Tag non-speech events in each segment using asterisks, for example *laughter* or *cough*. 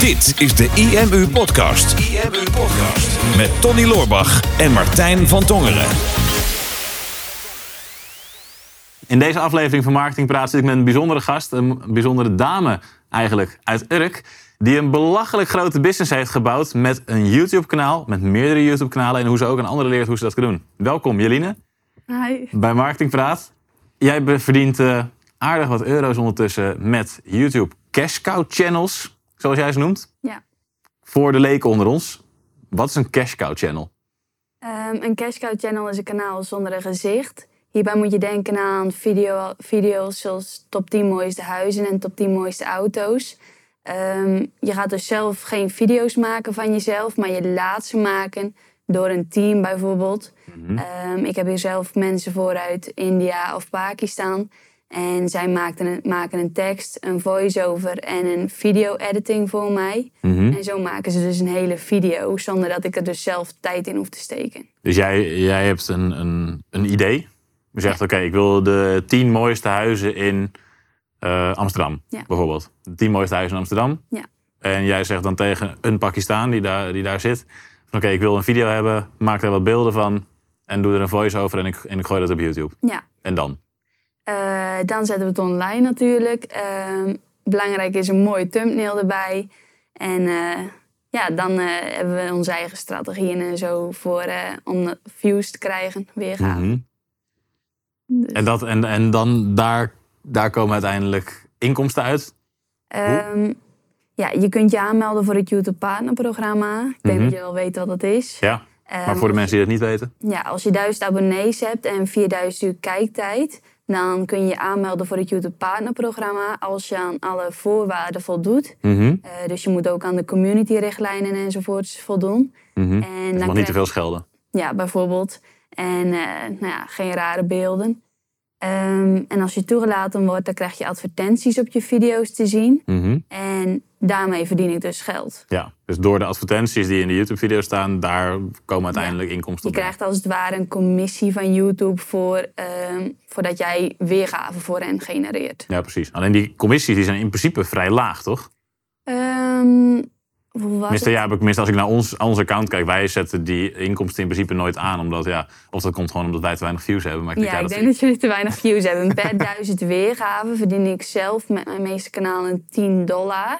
Dit is de IMU Podcast. IMU Podcast. Met Tony Loorbach en Martijn van Tongeren. In deze aflevering van Marketing Praat zit ik met een bijzondere gast. Een bijzondere dame eigenlijk uit Urk. Die een belachelijk grote business heeft gebouwd met een YouTube-kanaal. Met meerdere YouTube-kanalen. En hoe ze ook aan anderen leert hoe ze dat kunnen doen. Welkom Jeline Hi. bij Marketing Praat. Jij verdient eh, aardig wat euro's ondertussen met YouTube cash cow channels. Zoals jij ze noemt. Ja. Voor de leken onder ons. Wat is een cash cow channel? Ehm, een Cash Cow Channel is een kanaal zonder een gezicht. Hierbij moet je denken aan video, video's zoals top 10 mooiste huizen en top 10 mooiste auto's. Ehm, je gaat dus zelf geen video's maken van jezelf, maar je laat ze maken door een team bijvoorbeeld. Ehm, ik heb hier zelf mensen voor uit India of Pakistan. En zij maakten een, maken een tekst, een voice-over en een video-editing voor mij. Mhm. En zo maken ze dus een hele video, zonder dat ik er dus zelf tijd in hoef te steken. Dus jij, jij hebt een, een, een idee. Je zegt, oké, ik wil de tien mooiste huizen in eh, Amsterdam, Ja. bijvoorbeeld. De tien mooiste huizen in Amsterdam. Ja. En jij zegt dan tegen een Pakistaan die daar, die daar zit... oké, ik wil een video hebben, maak er wat beelden van... en doe er een voice-over en ik, en ik gooi dat op YouTube. Ja. En dan? Eh, dan zetten we het online natuurlijk. Ehm, belangrijk is een mooie thumbnail erbij. En eh, ja, dan eh, hebben we onze eigen strategieën en zo voor, om views te krijgen, weergave. Mhm. Dus, En, dat, en, en dan daar, daar komen uiteindelijk inkomsten uit? ehm, ja, je kunt je aanmelden voor het YouTube Partnerprogramma. Ik denk Mhm. dat je wel weet wat dat is. Ja, maar Ehm, voor de mensen die dat niet weten? Ja, als je 1000 abonnees hebt en 4000 uur kijktijd, dan kun je je aanmelden voor het YouTube Partnerprogramma als je aan alle voorwaarden voldoet. Mhm. Eh, dus je moet ook aan de community-richtlijnen enzovoorts voldoen. Mhm. En dan mag niet te veel schelden. Ja, bijvoorbeeld. En eh, nou ja, geen rare beelden. Ehm, en als je toegelaten wordt, dan krijg je advertenties op je video's te zien. Mhm. En daarmee verdien ik dus geld. Ja, dus door de advertenties die in de YouTube-video staan, daar komen uiteindelijk inkomsten Je op. krijgt als het ware een commissie van YouTube voor, ehm, voordat jij weergave voor hen genereert. Ja, precies. Alleen die commissies die zijn in principe vrij laag, toch? Ehm het? ja, heb ik- tenminste, als ik naar ons, ons account kijk, wij zetten die inkomsten in principe nooit aan. Omdat, ja, of dat komt gewoon omdat wij te weinig views hebben. Maar ik denk, Ja, ja, ik dat denk dat jullie te weinig views hebben. Per *laughs* duizend weergaven verdien ik zelf met mijn meeste kanalen 10 dollar.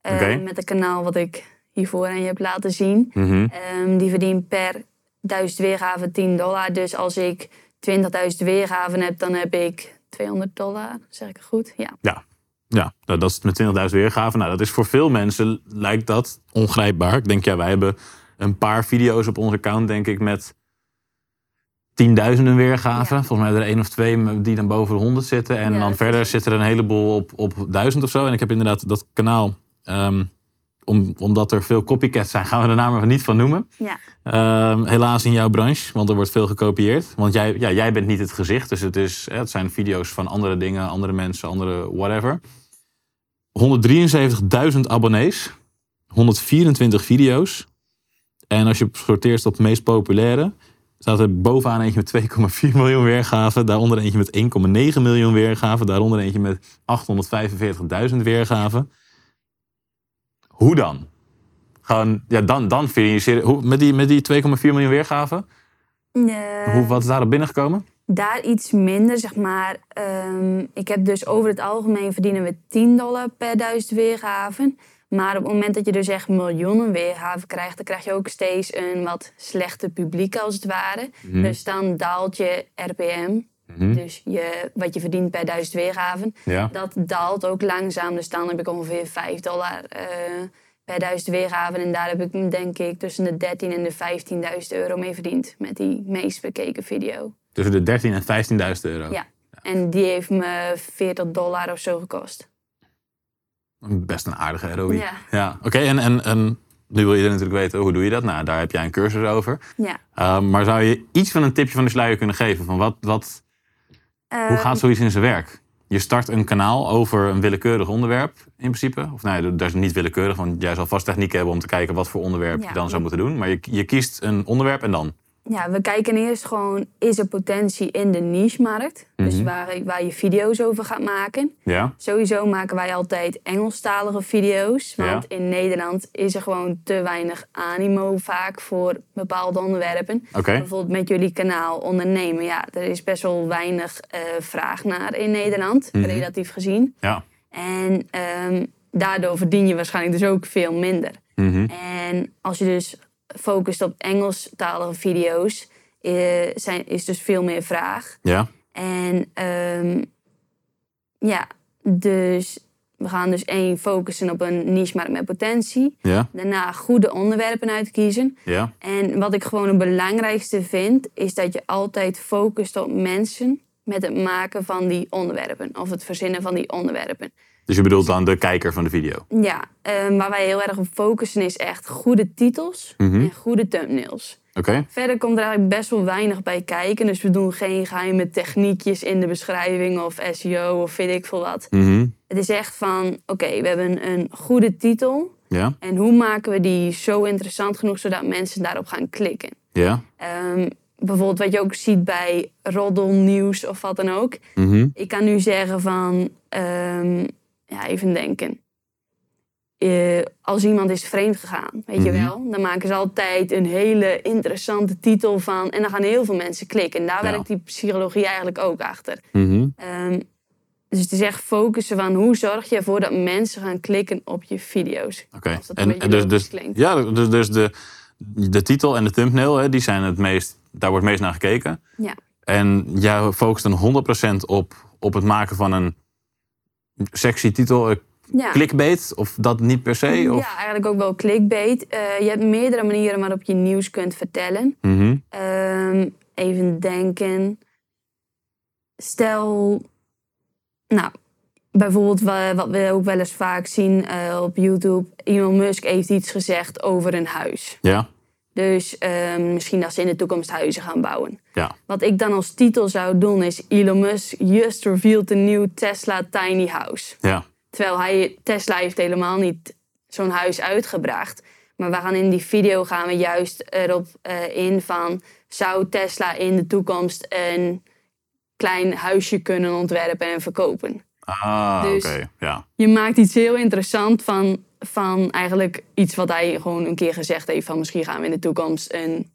Eh, Oké. Met het kanaal wat ik hiervoor aan je heb laten zien. Mhm. Ehm, die verdient per duizend weergaven 10 dollar. Dus als ik 20.000 weergaven heb, dan heb ik 200 dollar. Zeg ik het goed? Ja. Ja, ja nou, dat is met 20.000 weergaven. Nou, dat is voor veel mensen lijkt dat ongrijpbaar. Ik denk, ja, wij hebben een paar video's op ons account, denk ik, met tienduizenden weergaven. Ja. Volgens mij er één of twee die dan boven de 100 zitten. En Ja, dan verder zitten er een heleboel op, op duizend of zo. En ik heb inderdaad dat kanaal, ehm, om, omdat er veel copycats zijn, gaan we de naam er niet van noemen. ja. Ehm, helaas in jouw branche, want er wordt veel gekopieerd. Want jij, ja, jij bent niet het gezicht, dus het, is, het zijn video's van andere dingen, andere mensen, andere whatever. 173.000 abonnees, 124 video's. En als je sorteert op meest populaire, staat er bovenaan eentje met 2,4 miljoen weergaven. Daaronder eentje met 1,9 miljoen weergaven. Daaronder eentje met 845.000 weergaven. Hoe dan? Gewoon, ja, dan, dan vind je hoe, met die, met die 2,4 miljoen weergaven. Eh, Hoe, wat is daarop binnengekomen? Daar iets minder, zeg maar. Ehm, ik heb dus over het algemeen verdienen we 10 dollar per duizend weergaven. Maar op het moment dat je dus echt miljoenen weergaven krijgt, dan krijg je ook steeds een wat slechter publiek als het ware. Mhm. Dus dan daalt je RPM, Mhm. dus je, wat je verdient per duizend weergaven. Ja. Dat daalt ook langzaam, dus dan heb ik ongeveer 5 dollar eh, per duizend weergaven. En daar heb ik denk ik tussen de 13 en de 15.000 euro mee verdiend met die meest bekeken video. Tussen de 13 en 15.000 euro. Ja. En die heeft me 40 dollar of zo gekost. Best een aardige ROI. Ja. Oké, en, en, en nu wil je natuurlijk weten, hoe doe je dat? Nou, daar heb jij een cursus over. Ja. Um, maar zou je iets van een tipje van de sluier kunnen geven? Van wat, wat, hoe Ehm, gaat zoiets in zijn werk? Je start een kanaal over een willekeurig onderwerp, in principe. Of nee, dat is niet willekeurig, want jij zal vast technieken hebben om te kijken wat voor onderwerp Ja, je dan zou ja. moeten doen. Maar je, je kiest een onderwerp en dan? Ja, we kijken eerst gewoon, is er potentie in de niche-markt? Dus Mhm. waar, waar je video's over gaat maken. Ja, Sowieso maken wij altijd Engelstalige video's. Want Ja. in Nederland is er gewoon te weinig animo vaak voor bepaalde onderwerpen. Bijvoorbeeld met jullie kanaal ondernemen. Ja, er is best wel weinig eh, vraag naar in Nederland, Mhm. relatief gezien. Ja. En ehm, daardoor verdien je waarschijnlijk dus ook veel minder. Mhm. En als je dus focust op Engelstalige video's, eh, zijn, is dus veel meer vraag. Ja, En ehm, ja, dus we gaan dus één focussen op een niche-markt met potentie. ja, Daarna goede onderwerpen uitkiezen. ja. En wat ik gewoon het belangrijkste vind, is dat je altijd focust op mensen met het maken van die onderwerpen. Of het verzinnen van die onderwerpen. Dus je bedoelt dan de kijker van de video. Ja, ehm, waar wij heel erg op focussen is echt goede titels Mhm. en goede thumbnails. Oké. Verder komt er eigenlijk best wel weinig bij kijken. Dus we doen geen geheime techniekjes in de beschrijving of SEO of weet ik veel wat. Mhm. Het is echt van, oké, we hebben een goede titel. Ja, En hoe maken we die zo interessant genoeg zodat mensen daarop gaan klikken? ja. Ehm, bijvoorbeeld wat je ook ziet bij roddelnieuws of wat dan ook. Mhm. Ik kan nu zeggen van, ehm, ja, even denken. Eh, als iemand is vreemd gegaan, weet je Mhm. wel, dan maken ze altijd een hele interessante titel van. En dan gaan heel veel mensen klikken. En daar Ja. werkt die psychologie eigenlijk ook achter. Mhm. Ehm, dus het is echt focussen van hoe zorg je ervoor dat mensen gaan klikken op je video's. Oké. En, dus, dus, klinkt. ja, dus, dus de, de titel en de thumbnail, hè, die zijn het meest, daar wordt het meest naar gekeken. Ja. En jij focust dan 100% op, op het maken van een sexy titel, eh, Ja. clickbait, of dat niet per se? Of? Ja, eigenlijk ook wel clickbait. Eh, je hebt meerdere manieren waarop je nieuws kunt vertellen. Mhm. Ehm, even denken. Stel, nou, bijvoorbeeld wa- wat we ook wel eens vaak zien eh, op YouTube. Elon Musk heeft iets gezegd over een huis. Ja, Dus ehm, misschien dat ze in de toekomst huizen gaan bouwen. ja, Wat ik dan als titel zou doen is Elon Musk just revealed a new Tesla tiny house. ja. Terwijl hij, Tesla heeft helemaal niet zo'n huis uitgebracht. Maar we gaan in die video gaan we juist erop eh, in van... zou Tesla in de toekomst een klein huisje kunnen ontwerpen en verkopen? Ah, Dus- oké, ja. Je maakt iets heel interessant van, van eigenlijk iets wat hij gewoon een keer gezegd heeft... van misschien gaan we in de toekomst een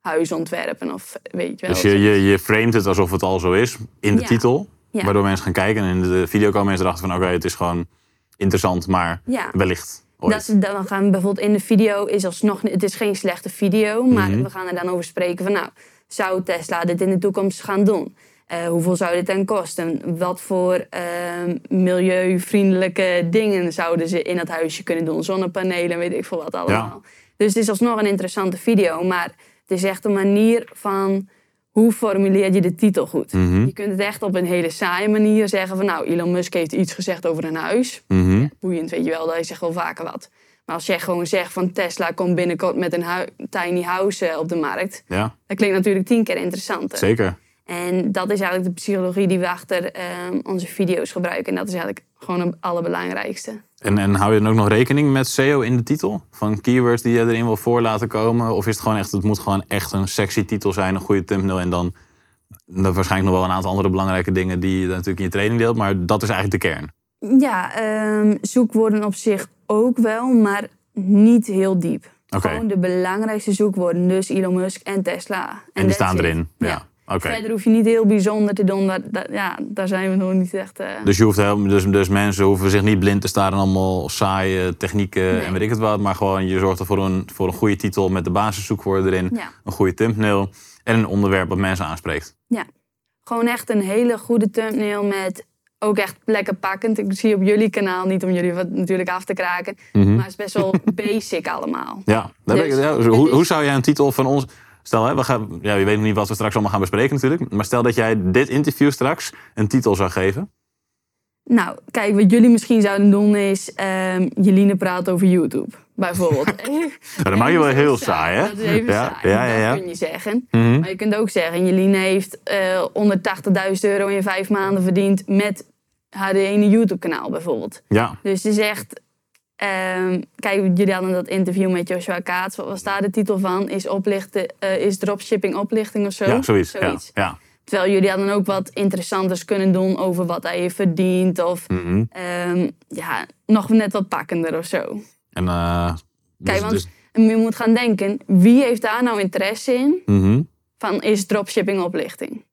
huis ontwerpen of weet je wel. Dus je, je, je framet het alsof het al zo is in de Ja. titel. Ja. Waardoor mensen gaan kijken. En in de video komen mensen erachter van... Oké, het is gewoon interessant, maar Ja. wellicht ooit. Dat, dan gaan we bijvoorbeeld in de video is alsnog het is geen slechte video, maar Mhm. we gaan er dan over spreken van nou, zou Tesla dit in de toekomst gaan doen? Eh, hoeveel zou dit dan kosten? Wat voor ehm, milieuvriendelijke dingen zouden ze in dat huisje kunnen doen? Zonnepanelen, weet ik veel wat allemaal. Dus het is alsnog een interessante video, maar het is echt een manier van hoe formuleer je de titel goed? Mhm. Je kunt het echt op een hele saaie manier zeggen van nou, Elon Musk heeft iets gezegd over een huis Mhm. boeiend, weet je wel. Dat zegt wel vaker wat. Maar als jij gewoon zegt van Tesla komt binnenkort met een tiny house eh, op de markt. Ja, Dat klinkt natuurlijk tien keer interessanter. zeker. En dat is eigenlijk de psychologie die we achter ehm, onze video's gebruiken. En dat is eigenlijk gewoon het allerbelangrijkste. En, en hou je dan ook nog rekening met SEO in de titel? Van keywords die je erin wil voor laten komen? Of is het gewoon echt, het moet gewoon echt een sexy titel zijn, een goede thumbnail en dan, dan waarschijnlijk nog wel een aantal andere belangrijke dingen die je natuurlijk in je training deelt, maar dat is eigenlijk de kern. Ja, ehm, zoekwoorden op zich ook wel, maar niet heel diep. Gewoon de belangrijkste zoekwoorden. Dus Elon Musk en Tesla. En die staan erin. Ja. Oké. Verder hoef je niet heel bijzonder te doen. Dat, dat- ja, daar zijn we nog niet echt... eh, Dus, je hoeft heel, dus, dus mensen hoeven zich niet blind te staren allemaal saaie technieken Nee. en weet ik het wat. Maar gewoon je zorgt ervoor een, voor een goede titel met de basiszoekwoorden erin. Ja. Een goede thumbnail en een onderwerp dat mensen aanspreekt. Gewoon echt een hele goede thumbnail met ook echt lekker pakkend. Ik zie op jullie kanaal, niet om jullie wat natuurlijk af te kraken, Mhm. maar het is best wel *laughs* basic allemaal. Ja, ik- Dus ja, dus hoe, hoe zou jij een titel van ons... Stel, hè, we gaan, ja, je weet nog niet wat we straks allemaal gaan bespreken natuurlijk. Maar stel dat jij dit interview straks een titel zou geven. Nou, kijk, wat jullie misschien zouden doen is ehm Jeline praat over YouTube, bijvoorbeeld. *laughs* Dat maak je wel heel saai, hè? Dat is even ja, saai, Ja, ja, ja. dat kun je zeggen. Mhm. Maar je kunt ook zeggen, Jeline heeft eh 180.000 euro in vijf maanden verdiend met haar ene YouTube kanaal bijvoorbeeld. ja, Dus het is echt Ehm, kijk, jullie hadden dat interview met Joshua Kaats. Wat was daar de titel van? Is, oplichten, eh, is dropshipping oplichting of zo? Ja, zoiets. Zoiets. Ja, ja. Terwijl jullie hadden ook wat interessanters kunnen doen over wat hij heeft verdiend. Of Mhm. ehm, ja, nog net wat pakkender of zo. En, eh, Kijk, dus- want dus- je moet gaan denken, wie heeft daar nou interesse in? mhm. Van is dropshipping oplichting?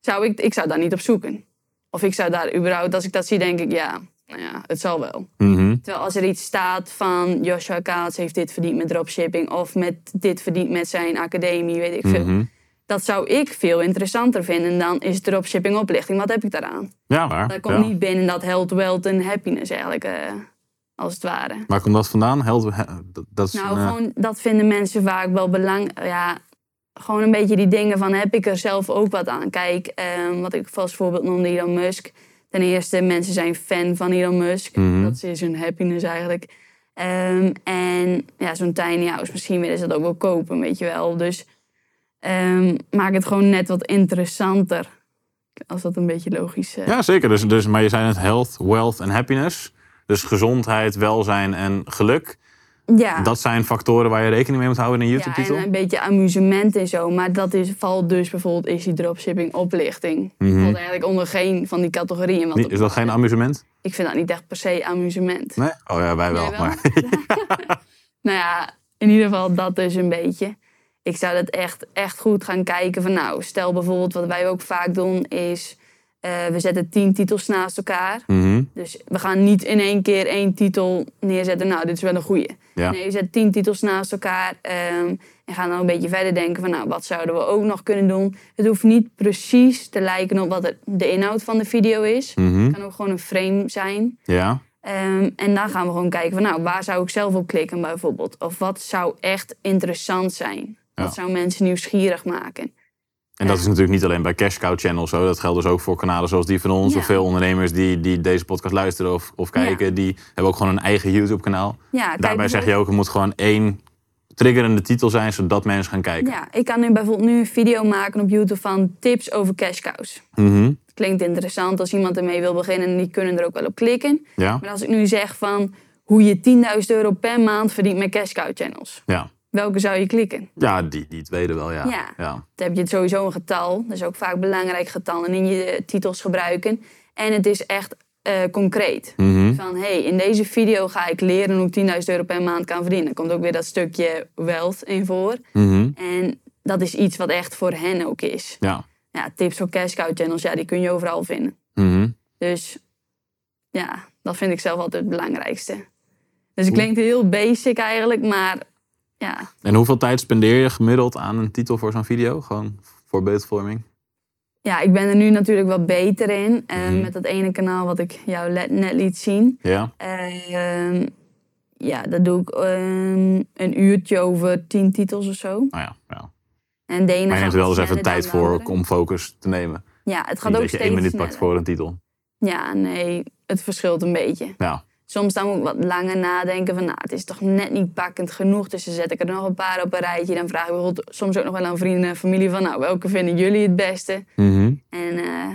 Zou ik, ik zou daar niet op zoeken. Of ik zou daar überhaupt, als ik dat zie, denk ik, ja, nou ja, het zal wel. Mhm. Terwijl als er iets staat van Joshua Kaats heeft dit verdiend met dropshipping of met dit verdiend met zijn academie, weet ik veel. Mhm. Dat zou ik veel interessanter vinden dan is dropshipping oplichting. Wat heb ik daaraan? Ja, waar. Dat komt ja. niet binnen dat health, wealth en happiness eigenlijk, eh, als het ware. Waar komt dat vandaan? Held, he- dat, is Nou, eh, gewoon, dat vinden mensen vaak wel belangrijk. Ja, gewoon een beetje die dingen van, heb ik er zelf ook wat aan? Kijk, ehm, wat ik als voorbeeld noemde, Elon Musk. Ten eerste, mensen zijn fan van Elon Musk. Mhm. Dat is hun happiness eigenlijk. Ehm, en ja, zo'n tiny house, misschien willen ze dat ook wel kopen, weet je wel. Dus ehm, maak het gewoon net wat interessanter. Als dat een beetje logisch is. Ja, zeker. Dus, dus, maar je zei het health, wealth en happiness. Dus gezondheid, welzijn en geluk. Ja. Dat zijn factoren waar je rekening mee moet houden in een Ja, YouTube-titel? en een beetje amusement en zo. Maar dat is, valt dus bijvoorbeeld, is die dropshipping oplichting. Mhm. Valt eigenlijk onder geen van die categorieën. Niet- Is dat geen amusement? Ik vind dat niet echt per se amusement. Nee? Oh ja, wij wel. Wel? Maar, *laughs* Nou ja, in ieder geval dat dus een beetje. Ik zou dat echt, echt goed gaan kijken van nou, stel bijvoorbeeld wat wij ook vaak doen is... eh, we zetten tien titels naast elkaar. Mhm. Dus we gaan niet in één keer één titel neerzetten. Nou, dit is wel een goeie. Ja. Nee, je zet tien titels naast elkaar. ehm, en gaan dan een beetje verder denken van... nou, wat zouden we ook nog kunnen doen? Het hoeft niet precies te lijken op wat de inhoud van de video is. Mhm. Het kan ook gewoon een frame zijn. Ja. Ehm, en dan gaan we gewoon kijken van... nou, waar zou ik zelf op klikken bijvoorbeeld? Of wat zou echt interessant zijn? Ja. Wat zou mensen nieuwsgierig maken? En dat is natuurlijk niet alleen bij Cash Cow Channel zo. Dat geldt dus ook voor kanalen zoals die van ons. Ja. Of veel ondernemers die, die deze podcast luisteren of, of kijken. Die hebben ook gewoon een eigen YouTube kanaal. Ja, kijk, Daarbij zeg je ook, er moet gewoon één triggerende titel zijn. Zodat mensen gaan kijken. Ja, ik kan nu bijvoorbeeld nu een video maken op YouTube van tips over cash cows. Mhm. Klinkt interessant als iemand ermee wil beginnen. Die kunnen er ook wel op klikken. Ja. Maar als ik nu zeg van hoe je 10.000 euro per maand verdient met cash cow channels. Ja. Welke zou je klikken? Ja, die, die tweede wel, ja. Ja. ja. Dan heb je sowieso een getal. Dat is ook vaak belangrijk getal. En in je titels gebruiken. En het is echt eh, concreet. Mhm. Van hey, in deze video ga ik leren hoe ik 10.000 euro per maand kan verdienen. Dan komt ook weer dat stukje wealth in voor. Mhm. En dat is iets wat echt voor hen ook is. Ja. Ja, tips voor cash cow channels, ja, die kun je overal vinden. Mhm. Dus ja, dat vind ik zelf altijd het belangrijkste. Dus het klinkt heel basic eigenlijk, maar ja. En hoeveel tijd spendeer je gemiddeld aan een titel voor zo'n video? Gewoon voor beeldvorming? Ja, ik ben er nu natuurlijk wat beter in. eh, Mhm. Met dat ene kanaal wat ik jou net liet zien. Ja. Ehm, ja, dat doe ik ehm, een uurtje over tien titels of zo. Nou ja, ja. En de ene Maar je neemt er wel eens even tijd voor om focus te nemen. Ja, het gaat Niet ook dat je één minuut pakt voor een titel. Ja, nee, het verschilt een beetje. Ja. Soms dan moet ik wat langer nadenken van, nou, het is toch net niet pakkend genoeg. Dus dan zet ik er nog een paar op een rijtje. Dan vraag ik bijvoorbeeld soms ook nog wel aan vrienden en familie van, nou, welke vinden jullie het beste? Mhm. En eh,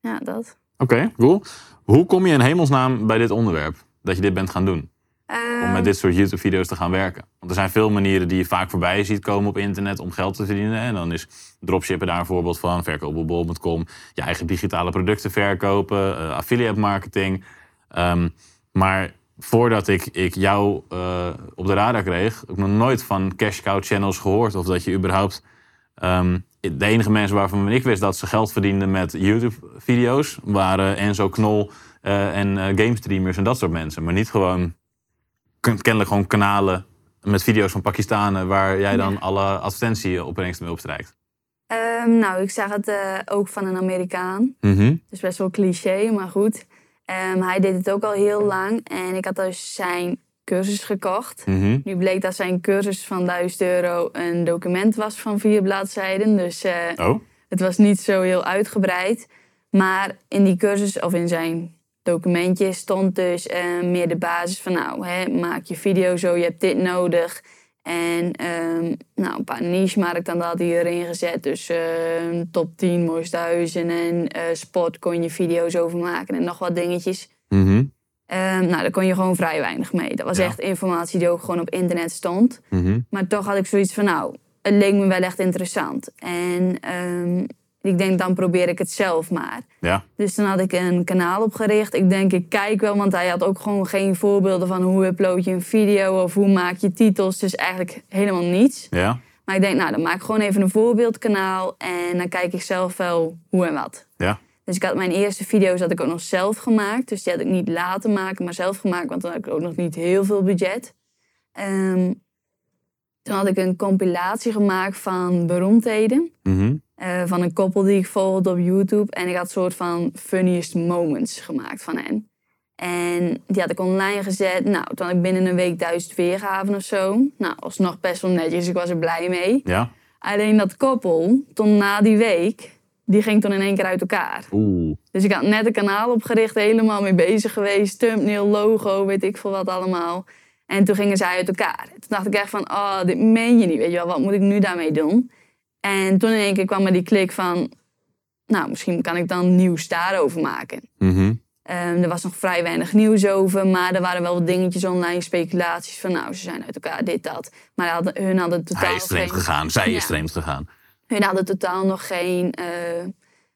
ja, dat. Oké, cool. Hoe kom je in hemelsnaam bij dit onderwerp? Dat je dit bent gaan doen? Om Ehm, met dit soort YouTube-video's te gaan werken? Want er zijn veel manieren die je vaak voorbij ziet komen op internet om geld te verdienen. En dan is dropshippen daar een voorbeeld van. Verkoopbol.com. Je eigen digitale producten verkopen. eh, affiliate marketing. Ehm, maar voordat ik, ik jou eh, op de radar kreeg, heb ik nog nooit van cash cow channels gehoord. Of dat je überhaupt... ehm, de enige mensen waarvan ik wist dat ze geld verdienden met YouTube-video's... waren Enzo Knol eh, en eh gamestreamers en dat soort mensen. Maar niet gewoon... ken- Kennelijk gewoon kanalen met video's van Pakistanen... waar jij dan Ja. alle advertentieopbrengsten mee opstrijkt. ehm, nou, ik zag het ook van een Amerikaan. Mhm. Het is best wel cliché, maar goed. Ehm, hij deed het ook al heel lang. En ik had dus zijn cursus gekocht. Mhm. Nu bleek dat zijn cursus van 1000 euro een document was van vier bladzijden. Dus eh, Oh, het was niet zo heel uitgebreid. Maar in die cursus, of in zijn documentje, stond dus eh, meer de basis van... nou, hè, maak je video zo, je hebt dit nodig. En ehm, nou, een paar niche-markten dan had hij erin gezet. Dus eh, top 10 mooiste huizen en eh, sport kon je video's over maken en nog wat dingetjes. Mhm. Ehm, nou, daar kon je gewoon vrij weinig mee. Dat was Ja. echt informatie die ook gewoon op internet stond. Mhm. Maar toch had ik zoiets van, nou, het leek me wel echt interessant. En ehm, ik denk, dan probeer ik het zelf maar. Ja. Dus toen had ik een kanaal opgericht. Ik denk, ik kijk wel, want hij had ook gewoon geen voorbeelden van hoe upload je een video of hoe maak je titels. Dus eigenlijk helemaal niets. Ja. Maar ik denk, nou, dan maak ik gewoon even een voorbeeldkanaal en dan kijk ik zelf wel hoe en wat. Ja. Dus ik had mijn eerste video's had ik ook nog zelf gemaakt. Dus die had ik niet laten maken, maar zelf gemaakt, want dan had ik ook nog niet heel veel budget. Ehm, toen had ik een compilatie gemaakt van beroemdheden. Mhm. Eh, van een koppel die ik volgde op YouTube. En ik had een soort van funniest moments gemaakt van hen. En die had ik online gezet. Nou, toen had ik binnen een week duizend weergaven of zo. Nou, alsnog best wel netjes. Ik was er blij mee. Ja. Alleen dat koppel, toen na die week, die ging toen in één keer uit elkaar. Oeh. Dus ik had net een kanaal opgericht, helemaal mee bezig geweest. Thumbnail, logo, weet ik veel wat allemaal. En toen gingen zij uit elkaar. Toen dacht ik echt van, oh, dit meen je niet. Weet je wel, wat moet ik nu daarmee doen? En toen in één keer kwam er die klik van... Nou, misschien kan ik dan nieuws daarover maken. Mhm. Ehm, er was nog vrij weinig nieuws over, maar er waren wel wat dingetjes online, speculaties van nou, ze zijn uit elkaar, dit, dat. Maar hadden, hun hadden totaal Hij is vreemd geen, gegaan. Zij Ja. is vreemd gegaan. hun hadden totaal nog geen eh,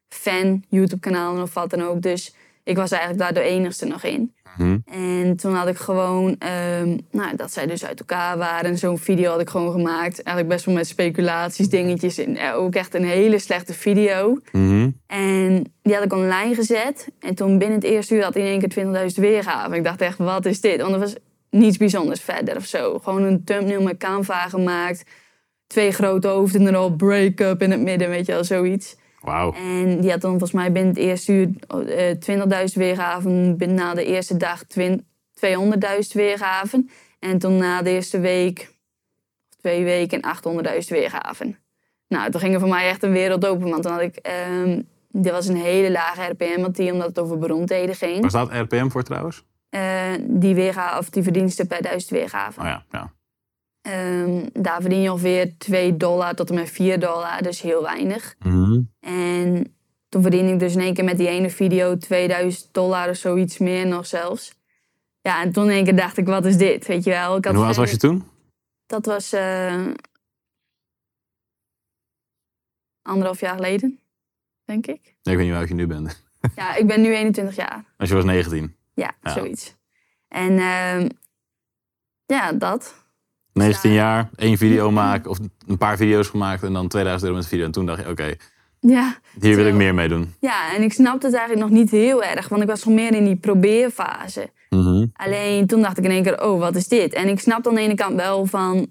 fan YouTube-kanaal of wat dan ook. Dus ik was eigenlijk daar de enigste nog in. Mhm. En toen had ik gewoon, ehm, nou, dat zij dus uit elkaar waren. En zo'n video had ik gewoon gemaakt. Eigenlijk best wel met speculaties, dingetjes. En ook echt een hele slechte video. Mhm. En die had ik online gezet. En toen binnen het eerste uur had hij in één keer 20.000 weergaven. Ik dacht echt, wat is dit? Want er was niets bijzonders verder of zo. Gewoon een thumbnail met Canva gemaakt. Twee grote hoofden en erop, break-up in het midden, weet je wel, zoiets. Wauw. En die had dan volgens mij binnen het eerste uur eh, 20.000 weergaven. Binnen na de eerste dag twin- 200.000 weergaven. En toen na de eerste week, of twee weken, 800.000 weergaven. Nou, toen ging er voor mij echt een wereld open. Want toen had ik, ehm dit was een hele lage RPM, want die, omdat het over beroemdheden ging. Waar staat RPM voor trouwens? Eh, die, weerga of die verdiensten per duizend weergaven. Oh ja, ja. Ehm, daar verdien je ongeveer 2 dollar tot en met 4 dollar, dus heel weinig. Mhm. En toen verdiende ik dus in één keer met die ene video 2000 dollar of zoiets meer nog zelfs. Ja, en toen in één keer dacht ik, wat is dit? Weet je wel? Ik had En hoe oud was je toen? Dat was eh, anderhalf jaar geleden, denk ik. Nee, ik weet niet hoe oud je nu bent. *laughs* Ja, ik ben nu 21 jaar. Als je was 19. Ja, Ja. zoiets. En ehm, ja, dat. 19 jaar, één video maken of een paar video's gemaakt en dan 2000 euro met video. En toen dacht je, oké, Ja, hier wil ik meer mee doen. ja, en ik snapte het eigenlijk nog niet heel erg, want ik was nog meer in die probeerfase. Mhm. Alleen toen dacht ik in één keer, oh, wat is dit? En ik snapte aan de ene kant wel van...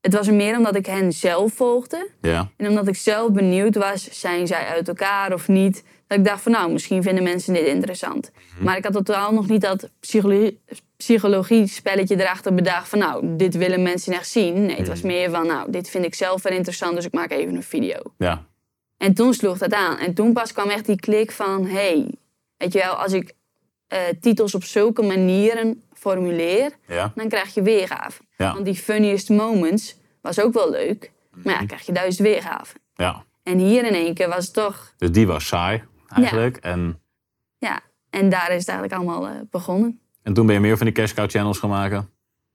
Het was er meer omdat ik hen zelf volgde. Ja. En omdat ik zelf benieuwd was, zijn zij uit elkaar of niet? Dat ik dacht van, nou, misschien vinden mensen dit interessant. Maar ik had totaal nog niet dat psychologie, psychologie-spelletje erachter bedacht van, nou, dit willen mensen echt zien. Nee, het was meer van, nou, dit vind ik zelf wel interessant, dus ik maak even een video. Ja. En toen sloeg dat aan. En toen pas kwam echt die klik van... hey, weet je wel, als ik eh, titels op zulke manieren formuleer... Ja. dan krijg je weergaven. Ja. Want die funniest moments was ook wel leuk. Maar ja, dan krijg je duizend weergaven. ja. En hier in één keer was het toch... Dus die was saai eigenlijk. En, Ja, en daar is het eigenlijk allemaal eh, begonnen. en toen ben je meer van die cash cow channels gaan maken.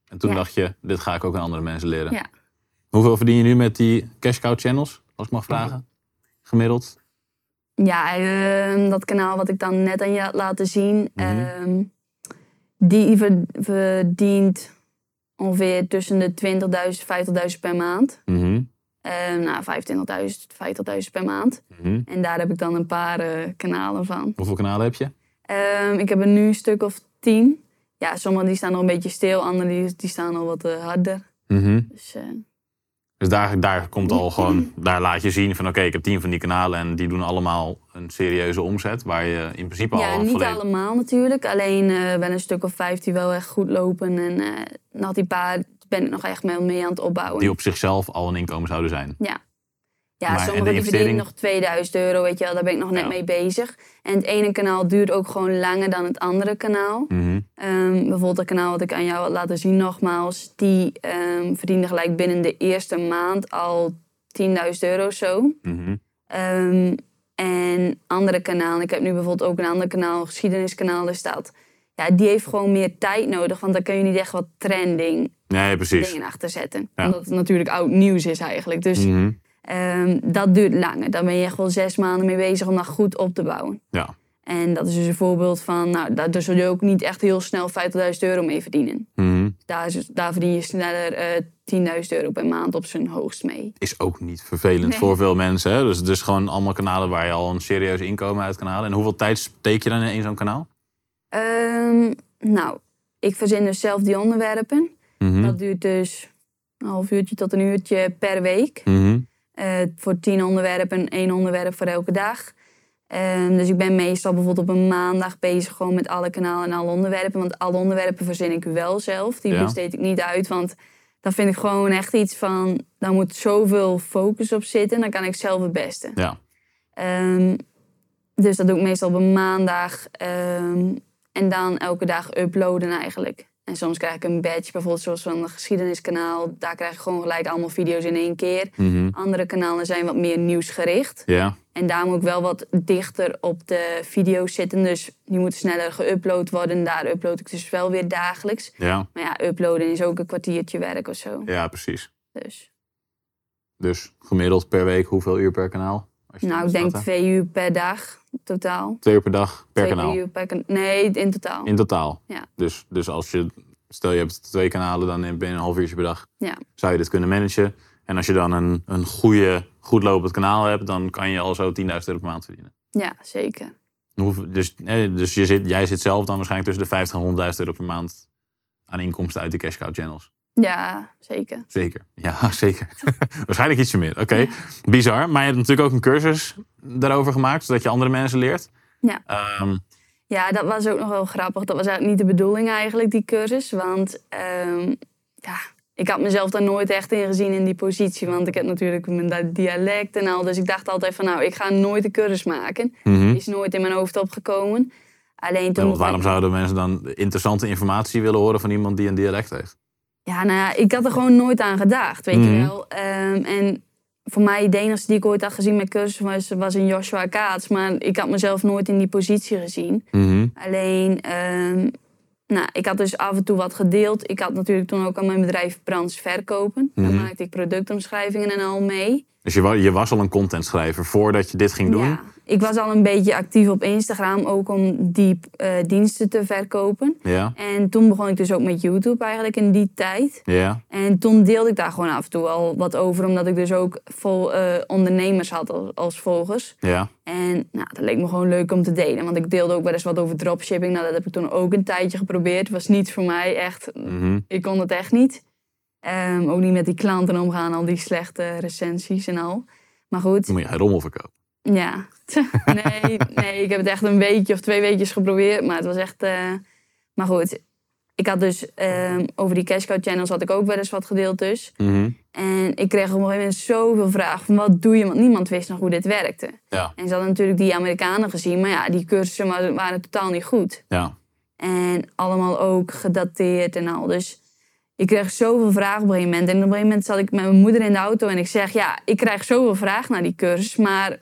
En toen Ja. dacht je, dit ga ik ook aan andere mensen leren. Ja. Hoeveel verdien je nu met die cash cow channels, als ik mag vragen? Gemiddeld? Ja, ehm, dat kanaal wat ik dan net aan je had laten zien... Mhm. ehm, die ver- verdient ongeveer tussen de 20.000 50.000 per maand. Mhm. Ehm, nou, 25.000, 50.000 per maand. Mhm. En daar heb ik dan een paar eh, kanalen van. Hoeveel kanalen heb je? Ehm, ik heb er nu een stuk of tien. Ja, sommige die staan nog een beetje stil, andere die, die staan al wat eh, harder. Mhm. Dus eh, Dus daar, daar komt al *clears throat* gewoon, daar laat je zien van oké, ik heb tien van die kanalen en die doen allemaal een serieuze omzet. Waar je in principe ja, al niet volledig... allemaal natuurlijk. Alleen wel een stuk of vijf die wel echt goed lopen. En nog die paar ben ik nog echt mee, aan het opbouwen. die op zichzelf al een inkomen zouden zijn. Ja. Ja, Maar- die verdienen nog 2000 euro, weet je wel. Daar ben ik nog net Ja. mee bezig. En het ene kanaal duurt ook gewoon langer dan het andere kanaal. Mhm. Ehm, bijvoorbeeld het kanaal wat ik aan jou had laten zien nogmaals. Die ehm, verdiende gelijk binnen de eerste maand al 10.000 euro zo. Mhm. Ehm, en andere kanalen. Ik heb nu bijvoorbeeld ook een ander kanaal, een geschiedeniskanaal. Daar staat ja, die heeft gewoon meer tijd nodig. Want dan kun je niet echt wat trending Nee, precies. dingen achter zetten. Ja. Omdat het natuurlijk oud nieuws is eigenlijk. Dus Mhm. ehm, dat duurt langer. Dan ben je echt wel zes maanden mee bezig om dat goed op te bouwen. Ja. En dat is dus een voorbeeld van, nou, daar, daar zul je ook niet echt heel snel 50.000 euro mee verdienen. Mhm. Daar, daar verdien je sneller eh 10.000 euro per maand op zijn hoogst mee. Is ook niet vervelend Nee. voor veel mensen. Hè? Dus, dus gewoon allemaal kanalen waar je al een serieus inkomen uit kan halen. En hoeveel tijd steek je dan in zo'n kanaal? Ehm, nou, ik verzin dus zelf die onderwerpen. Mhm. Dat duurt dus een half uurtje tot een uurtje per week. Mhm. Eh, voor tien onderwerpen, één onderwerp voor elke dag. Ehm, dus ik ben meestal bijvoorbeeld op een maandag bezig gewoon met alle kanalen en alle onderwerpen. Want alle onderwerpen verzin ik wel zelf. Die Ja. besteed ik niet uit, want dat vind ik gewoon echt iets van... Daar moet zoveel focus op zitten, dan kan ik zelf het beste. Ja. Ehm, dus dat doe ik meestal op een maandag. ehm, en dan elke dag uploaden eigenlijk. En soms krijg ik een badge, bijvoorbeeld zoals van een geschiedeniskanaal. Daar krijg ik gewoon gelijk allemaal video's in één keer. Mhm. Andere kanalen zijn wat meer nieuwsgericht. Ja. En daar moet ik wel wat dichter op de video's zitten. Dus die moeten sneller geüpload worden. Daar upload ik dus wel weer dagelijks. Ja. Maar ja, uploaden is ook een kwartiertje werk of zo. ja, precies. Dus. Dus gemiddeld per week hoeveel uur per kanaal? Nou, ik denk schat, hè? twee uur per dag totaal. Twee uur per dag per twee kanaal. uur per kan- Nee, in totaal. In totaal. Ja. Dus, dus als je, stel je hebt twee kanalen, dan ben je een half uurtje per dag. Ja. Zou je dit kunnen managen. En als je dan een, een goede, goed lopend kanaal hebt, dan kan je al zo 10.000 euro per maand verdienen. Ja, zeker. Dus, eh, dus je zit, jij zit zelf dan waarschijnlijk tussen de 50 en 100.000 euro per maand aan inkomsten uit de cash cow channels. Ja, zeker. Zeker. Ja, *laughs* zeker. *laughs* waarschijnlijk ietsje meer. Oké, bizar. Maar je hebt natuurlijk ook een cursus daarover gemaakt, zodat je andere mensen leert. Ja. Ehm, Ja, dat was ook nog wel grappig. Dat was eigenlijk niet de bedoeling eigenlijk, die cursus. Want ehm, ja, ik had mezelf daar nooit echt in gezien in die positie. Want ik heb natuurlijk mijn di- dialect en al. Dus ik dacht altijd van, nou, ik ga nooit een cursus maken. mhm. Is nooit in mijn hoofd opgekomen. Alleen Ja, toen... want waarom zouden mensen dan interessante informatie willen horen van iemand die een dialect heeft? Ja, nou ja, ik had er gewoon nooit aan gedacht, weet Mhm. je wel. Ehm, en voor mij, de enige die ik ooit had gezien met cursus was, was een Joshua Kaats. Maar ik had mezelf nooit in die positie gezien. Mhm. Alleen, ehm, nou, ik had dus af en toe wat gedeeld. Ik had natuurlijk toen ook al mijn bedrijf Brands Verkopen. Daar Mhm. maakte ik productomschrijvingen en al mee. Dus je, je was al een contentschrijver voordat je dit ging doen? Ja, ik was al een beetje actief op Instagram, ook om die eh, diensten te verkopen. Ja. En toen begon ik dus ook met YouTube eigenlijk in die tijd. Ja. En toen deelde ik daar gewoon af en toe al wat over, omdat ik dus ook vol eh, ondernemers had als, als volgers. Ja. En nou, dat leek me gewoon leuk om te delen. Want ik deelde ook wel eens wat over dropshipping. Nou, dat heb ik toen ook een tijdje geprobeerd. Het was niets voor mij, echt. Mhm. Ik kon het echt niet. Ehm, ook niet met die klanten omgaan, al die slechte recensies en al. Maar goed, Dan moet je geen rommel verkopen. ja. *laughs* nee, nee, ik heb het echt een weekje of twee weekjes geprobeerd. Maar het was echt... eh, Maar goed, ik had dus ehm, over die cashcow channels had ik ook wel eens wat gedeeld dus. Mhm. En ik kreeg op een gegeven moment zoveel vragen van wat doe je? Want niemand wist nog hoe dit werkte. Ja. En ze hadden natuurlijk die Amerikanen gezien, maar ja, die cursussen waren, waren totaal niet goed. Ja. En allemaal ook gedateerd en al. Dus ik kreeg zoveel vragen op een gegeven moment. En op een gegeven moment zat ik met mijn moeder in de auto en ik zeg, ja, ik krijg zoveel vragen naar die cursus, maar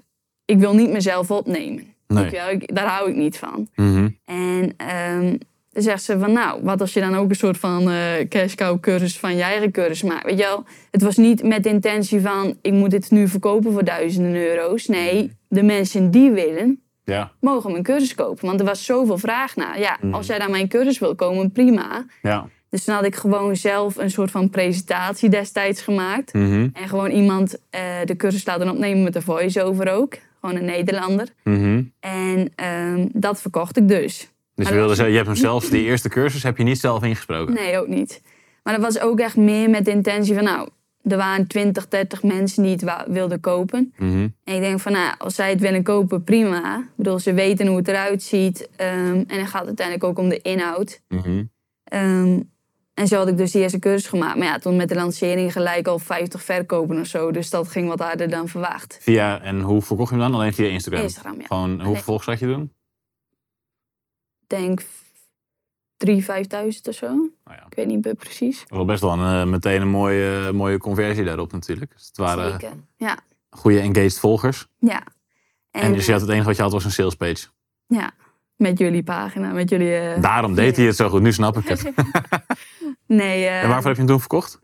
ik wil niet mezelf opnemen. Nee. Ik- daar hou ik niet van. Mhm. En ehm dan zegt ze van, nou, wat als je dan ook een soort van eh cash cow cursus van je eigen cursus maakt? Weet je wel, het was niet met de intentie van, ik moet dit nu verkopen voor duizenden euro's. Nee, de mensen die willen, Ja. mogen mijn cursus kopen. Want er was zoveel vraag naar. Ja, Mhm. als jij naar mijn cursus wil komen, prima. Ja. Dus toen had ik gewoon zelf een soort van presentatie destijds gemaakt. Mhm. En gewoon iemand eh, de cursus laten opnemen met de voice-over ook. Gewoon een Nederlander. Mhm. En ehm, dat verkocht ik dus. Dus je, wilde was- zeggen, je hebt hem zelfs, die eerste cursus heb je niet zelf ingesproken. Nee, ook niet. Maar dat was ook echt meer met de intentie van... nou, er waren 20, 30 mensen die het wilden kopen. Mhm. En ik denk van, nou, als zij het willen kopen, prima. Ik bedoel, ze weten hoe het eruit ziet. ehm, en dan gaat het uiteindelijk ook om de inhoud. Mhm. En zo had ik dus die eerste cursus gemaakt. Maar ja, toen met de lancering gelijk al 50 verkopen of zo. Dus dat ging wat harder dan verwacht. Via, en hoe verkocht je hem dan? Alleen via Instagram? Instagram, ja. Gewoon, hoeveel volgers had je doen? Ik denk 3.000, 5.000 of zo. Nou ja, Ik weet niet meer precies. dat was wel best wel een, eh, meteen een mooie, mooie conversie daarop natuurlijk. Dus het waren Zeker. Ja. goede engaged volgers. Ja. En, dus je had het enige wat je had was een sales page. Ja. Met jullie pagina, met jullie... eh, Daarom deed hij het zo goed. Nu snap ik het. *laughs* Nee, eh, En waarvoor heb je hem toen verkocht?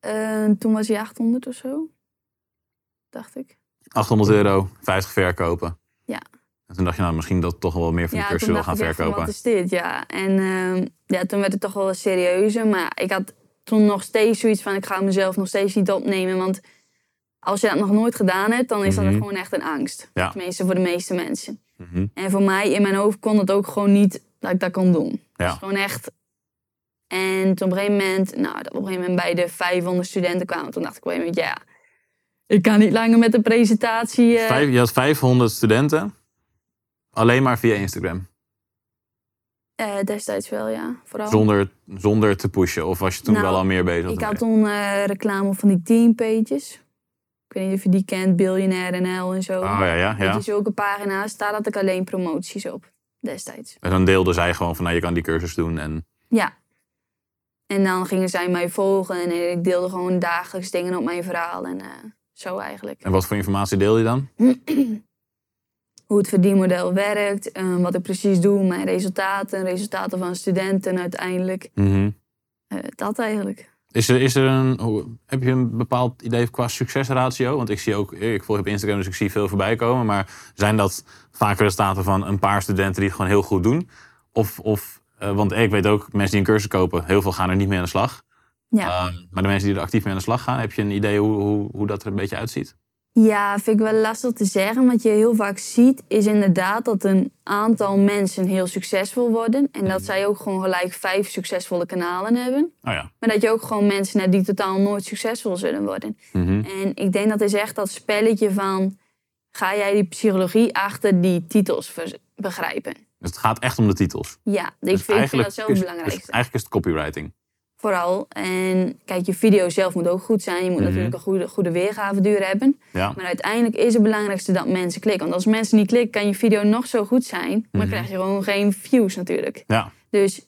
eh, toen was hij 800 of zo. Dacht ik. 800 euro, 50 verkopen. Ja. En toen dacht je, nou, misschien dat toch wel meer van die Ja, cursus wil gaan verkopen. wat is dit? Ja, en ehm, ja, toen werd het toch wel wat serieuzer. Maar ik had toen nog steeds zoiets van, ik ga mezelf nog steeds niet opnemen. Want als je dat nog nooit gedaan hebt, dan is dat Mhm. gewoon echt een angst. Ja. Tenminste, voor de meeste mensen. Mhm. En voor mij, in mijn hoofd, kon het ook gewoon niet dat ik dat kon doen. Ja. Dus gewoon echt... En toen op een gegeven moment, nou, dat op een gegeven moment bij de 500 studenten kwamen, toen dacht ik op een gegeven moment, ja, ik kan niet langer met de presentatie. eh, Vijf, je had 500 studenten. Alleen maar via Instagram. eh, destijds wel, ja. Vooral. Zonder, zonder te pushen. Of was je toen Nou, wel al meer bezig? Ik had toen eh, reclame van die teampages. Ik weet niet of je die kent, Billionaire NL en zo. Oh ja, ja, ja. je, zulke pagina's, daar had ik alleen promoties op, destijds. En dan deelde zij gewoon van, nou, je kan die cursus doen. En Ja. En dan gingen zij mij volgen en ik deelde gewoon dagelijks dingen op mijn verhaal en eh, zo eigenlijk. En wat voor informatie deel je dan? *clears throat* Hoe het verdienmodel werkt, eh, wat ik precies doe, mijn resultaten, resultaten van studenten uiteindelijk. Mhm. Eh, dat eigenlijk. Is er, is er een, heb je een bepaald idee qua succesratio? Want ik zie ook, ik volg je op Instagram, dus ik zie veel voorbij komen. Maar zijn dat vaak resultaten van een paar studenten die het gewoon heel goed doen? Of, of eh, want ik weet ook, mensen die een cursus kopen, heel veel gaan er niet mee aan de slag. Ja. Ehm, maar de mensen die er actief mee aan de slag gaan, heb je een idee hoe, hoe, hoe dat er een beetje uitziet? Ja, vind ik wel lastig te zeggen. Wat je heel vaak ziet, is inderdaad dat een aantal mensen heel succesvol worden. En dat zij ook gewoon gelijk vijf succesvolle kanalen hebben. Oh ja. Maar dat je ook gewoon mensen hebt die totaal nooit succesvol zullen worden. Mhm. En ik denk dat is echt dat spelletje van... Ga jij die psychologie achter die titels begrijpen? Dus het gaat echt om de titels. Ja, ik Dus vind, dat zelf het is, belangrijkste. dus eigenlijk is het copywriting. Vooral. En kijk, je video zelf moet ook goed zijn. Je moet Mhm. natuurlijk een goede, goede weergaveduur hebben. Ja. Maar uiteindelijk is het belangrijkste dat mensen klikken. Want als mensen niet klikken, kan je video nog zo goed zijn. Maar Mhm. krijg je gewoon geen views natuurlijk. ja. Dus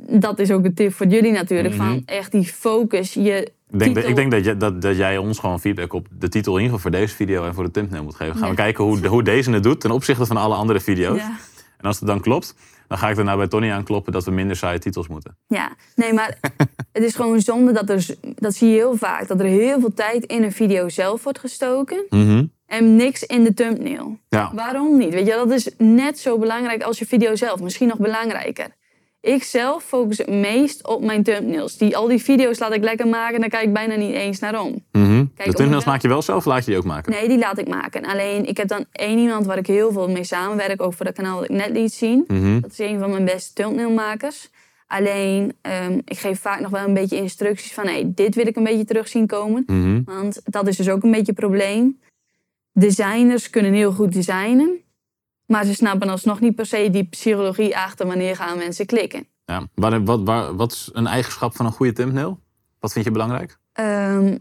dat is ook een tip voor jullie natuurlijk. Mhm. Van echt die focus. Je Ik denk, dat, ik denk dat, jij, dat, dat jij ons gewoon feedback op de titel in ieder geval voor deze video en voor de thumbnail moet geven. Gaan we kijken hoe, hoe deze het doet ten opzichte van alle andere video's. Ja. En als het dan klopt, dan ga ik daarna bij Tony aankloppen dat we minder saaie titels moeten. Ja, nee, maar *laughs* het is gewoon zonde dat er, dat zie je heel vaak, dat er heel veel tijd in een video zelf wordt gestoken en niks in de thumbnail. Ja. Waarom niet? Weet je, dat is net zo belangrijk als je video zelf, misschien nog belangrijker. Ik zelf focus het meest op mijn thumbnails. Die, al die video's laat ik lekker maken, daar kijk ik bijna niet eens naar om. Mhm. de thumbnails maak je wel zelf of laat je die ook maken? Nee, die laat ik maken. Alleen, ik heb dan één iemand waar ik heel veel mee samenwerk, ook voor dat kanaal dat ik net liet zien. Mhm. Dat is een van mijn beste thumbnailmakers. Alleen, ehm, ik geef vaak nog wel een beetje instructies van... Hey, dit wil ik een beetje terug zien komen. Mhm. Want dat is dus ook een beetje een probleem. Designers kunnen heel goed designen. Maar ze snappen alsnog niet per se die psychologie achter wanneer gaan mensen klikken. Ja. Wat, wat, wat, wat is een eigenschap van een goede thumbnail? Wat vind je belangrijk? Ehm,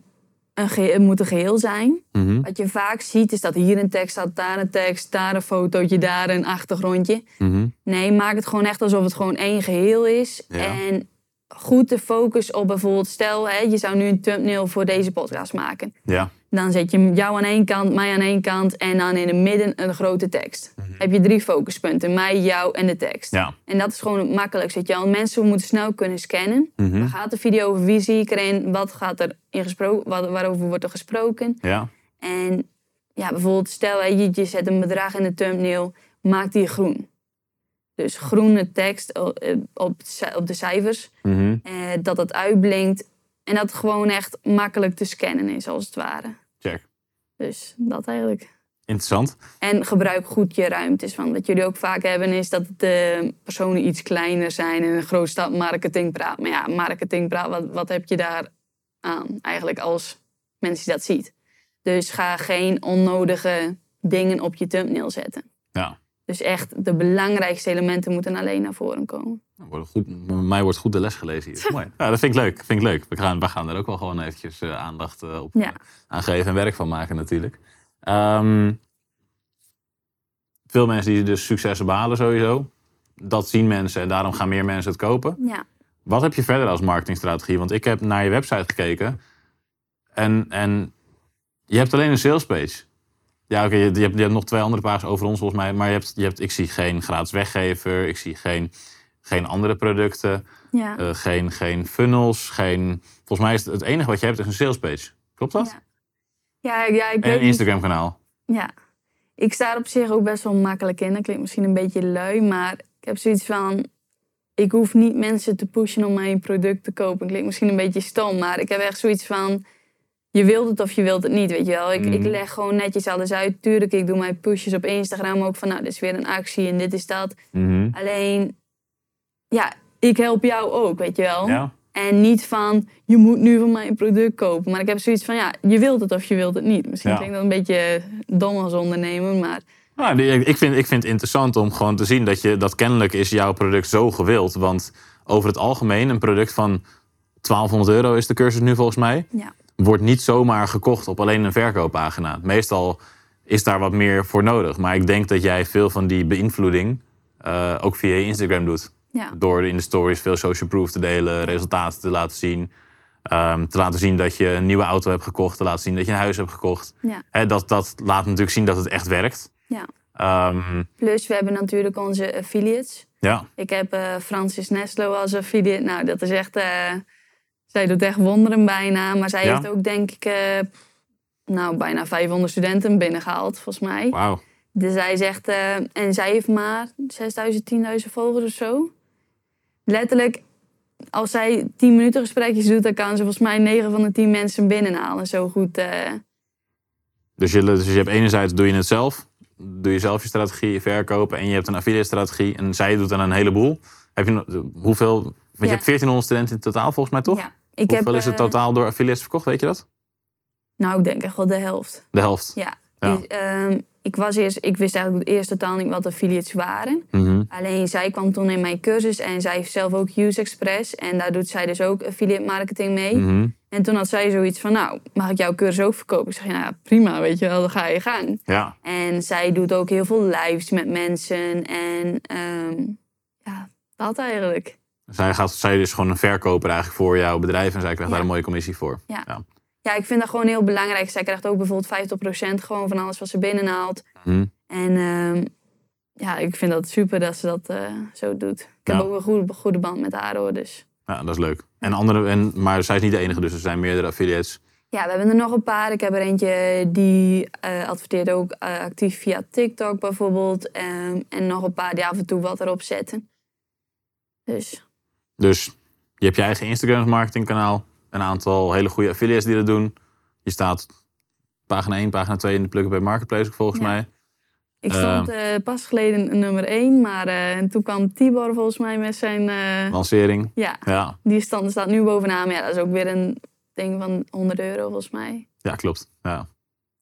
een het moet een geheel zijn. Mhm. Wat je vaak ziet is dat hier een tekst staat, daar een tekst, daar een fotootje, daar een achtergrondje. Mhm. Nee, maak het gewoon echt alsof het gewoon één geheel is. Ja. En goed de focus op bijvoorbeeld, stel hè, je zou nu een thumbnail voor deze podcast maken. Ja. Dan zet je jou aan één kant, mij aan één kant en dan in het midden een grote tekst. Heb je drie focuspunten, mij, jou en de tekst. Ja. En dat is gewoon het makkelijkste. je wel. Mensen moeten snel kunnen scannen. Mhm. Waar gaat de video over? Wie zie ik erin? Wat gaat er in gesproken? Wat, waarover wordt er gesproken? Ja. En ja, bijvoorbeeld stel je, je zet een bedrag in de thumbnail, maak die groen. Dus groene tekst eh, op, op de cijfers, Mhm. eh, dat het uitblinkt en dat het gewoon echt makkelijk te scannen is, als het ware. Check. Dus dat eigenlijk. Interessant. En gebruik goed je ruimtes. Want wat jullie ook vaak hebben is dat de personen iets kleiner zijn en een groot stad marketingpraat. Maar ja, marketingpraat, wat, wat heb je daar aan eigenlijk als mensen dat ziet? Dus ga geen onnodige dingen op je thumbnail zetten. Ja. Dus echt de belangrijkste elementen moeten alleen naar voren komen. Wordt goed, mij wordt goed de les gelezen hier. *laughs* Mooi. Ja, dat vind ik leuk. Vind ik leuk. We gaan, we gaan er ook wel gewoon eventjes eh, aandacht eh, op Ja. eh, aan geven en werk van maken natuurlijk. Ehm, veel mensen die dus successen behalen sowieso. Dat zien mensen en daarom gaan meer mensen het kopen. Ja, Wat heb je verder als marketingstrategie? Want ik heb naar je website gekeken. En, en je hebt alleen een salespage. Ja, oké, je, je, hebt, je hebt nog twee andere pagina's over ons volgens mij. Maar je hebt, je hebt, ik zie geen gratis weggever. Ik zie geen, geen andere producten. Ja. eh, geen, geen funnels. Geen, volgens mij is het, het enige wat je hebt is een salespage. Klopt dat? Ja. Ja, ja, ik En een Instagram kanaal. Ja. Ik sta er op zich ook best wel makkelijk in. Dat klinkt misschien een beetje lui, maar ik heb zoiets van... Ik hoef niet mensen te pushen om mijn product te kopen. Klinkt misschien een beetje stom, maar ik heb echt zoiets van... Je wilt het of je wilt het niet, weet je wel. Ik, ik Mhm. leg gewoon netjes alles uit. Tuurlijk, ik doe mijn pushes op Instagram ook van... Nou, dit is weer een actie en dit is dat. Mhm. Alleen, ja, ik help jou ook, weet je wel. Ja? En niet van, je moet nu van mij een product kopen. Maar ik heb zoiets van, ja, je wilt het of je wilt het niet. Misschien Ja. klinkt dat een beetje dom als ondernemer, maar... Nou, ik, vind, ik vind het interessant om gewoon te zien dat, je, dat kennelijk is jouw product zo gewild. Want over het algemeen, een product van 1200 euro is de cursus nu volgens mij. Ja. Wordt niet zomaar gekocht op alleen een verkooppagina. Meestal is daar wat meer voor nodig. Maar ik denk dat jij veel van die beïnvloeding eh, ook via je Instagram doet. Ja. Door in de stories veel social proof te delen, resultaten te laten zien. ehm, te laten zien dat je een nieuwe auto hebt gekocht. Te laten zien dat je een huis hebt gekocht. Ja. Dat, dat laat natuurlijk zien dat het echt werkt. Ja. Ehm, Plus, we hebben natuurlijk onze affiliates. ja, Ik heb eh, Francis Neslo als affiliate. Nou, dat is echt... eh, zij doet echt wonderen bijna. Maar zij Ja. heeft ook, denk ik, eh, nou, bijna 500 studenten binnengehaald, volgens mij. wauw. Dus zij zegt... eh, en zij heeft maar 6000, 10.000 volgers of zo. Letterlijk, als zij 10 minuten gesprekjes doet... dan kan ze volgens mij 9 van de 10 mensen binnenhalen. Zo goed... eh, Dus je, dus je hebt enerzijds doe je het zelf. Doe je zelf je strategie, je verkopen. En je hebt een affiliate strategie. En zij doet dan een heleboel. Heb je hoeveel... Want je hebt 1400 studenten in totaal volgens mij, toch? Ja, ik hoeveel heb, is het eh, totaal door affiliates verkocht, weet je dat? Nou, ik denk echt wel de helft. De helft. Ja. Ja. Dus, ehm, ik, was eerst, ik wist eigenlijk eerst totaal niet wat affiliates waren. Mhm. Alleen zij kwam toen in mijn cursus en zij heeft zelf ook Use Express. En daar doet zij dus ook affiliate marketing mee. Mhm. En toen had zij zoiets van, nou, mag ik jouw cursus ook verkopen? Ik zeg, ja, nou, prima, weet je wel, dan ga je gang. Ja. En zij doet ook heel veel lives met mensen. En ehm, ja, dat eigenlijk. Zij, gaat, zij is gewoon een verkoper eigenlijk voor jouw bedrijf. En zij krijgt Ja. daar een mooie commissie voor. Ja. Ja. Ja, ik vind dat gewoon heel belangrijk. Zij krijgt ook bijvoorbeeld 50% gewoon van alles wat ze binnenhaalt. Mhm. En ehm, ja, ik vind dat super dat ze dat eh, zo doet. Ik heb ook een goede, goede band met haar hoor. Dus. ja, dat is leuk. En andere, en, maar zij is niet de enige, dus er zijn meerdere affiliates. Ja, we hebben er nog een paar. Ik heb er eentje die eh, adverteert ook eh, actief via TikTok bijvoorbeeld. Ehm, en nog een paar die af en toe wat erop zetten. Dus Dus je hebt je eigen Instagram marketingkanaal. Een aantal hele goede affiliates die dat doen. Je staat pagina 1, pagina 2 in de Plug bij Marketplace volgens Ja. mij. ik stond eh, pas geleden nummer 1. Maar eh, en toen kwam Tibor volgens mij met zijn... eh, Lancering. ja, Ja, die stand staat nu bovenaan. Maar ja, dat is ook weer een ding van 100 euro volgens mij. ja klopt. Ja.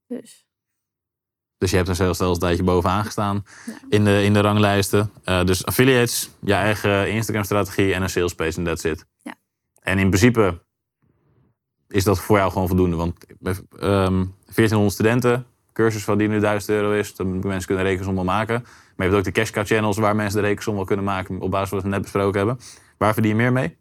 Dus Dus je hebt een sales een tijdje bovenaan gestaan Ja. in, de, in de ranglijsten. Eh, dus affiliates, je eigen Instagram-strategie en een sales page en that's it. Ja. En in principe is dat voor jou gewoon voldoende. Want ehm 1400 studenten, cursus van die nu 1000 euro is, dan mensen kunnen rekensom wel maken. Maar je hebt ook de cashcow channels waar mensen de rekensom wel kunnen maken op basis van wat we net besproken hebben. Waar verdien je meer mee?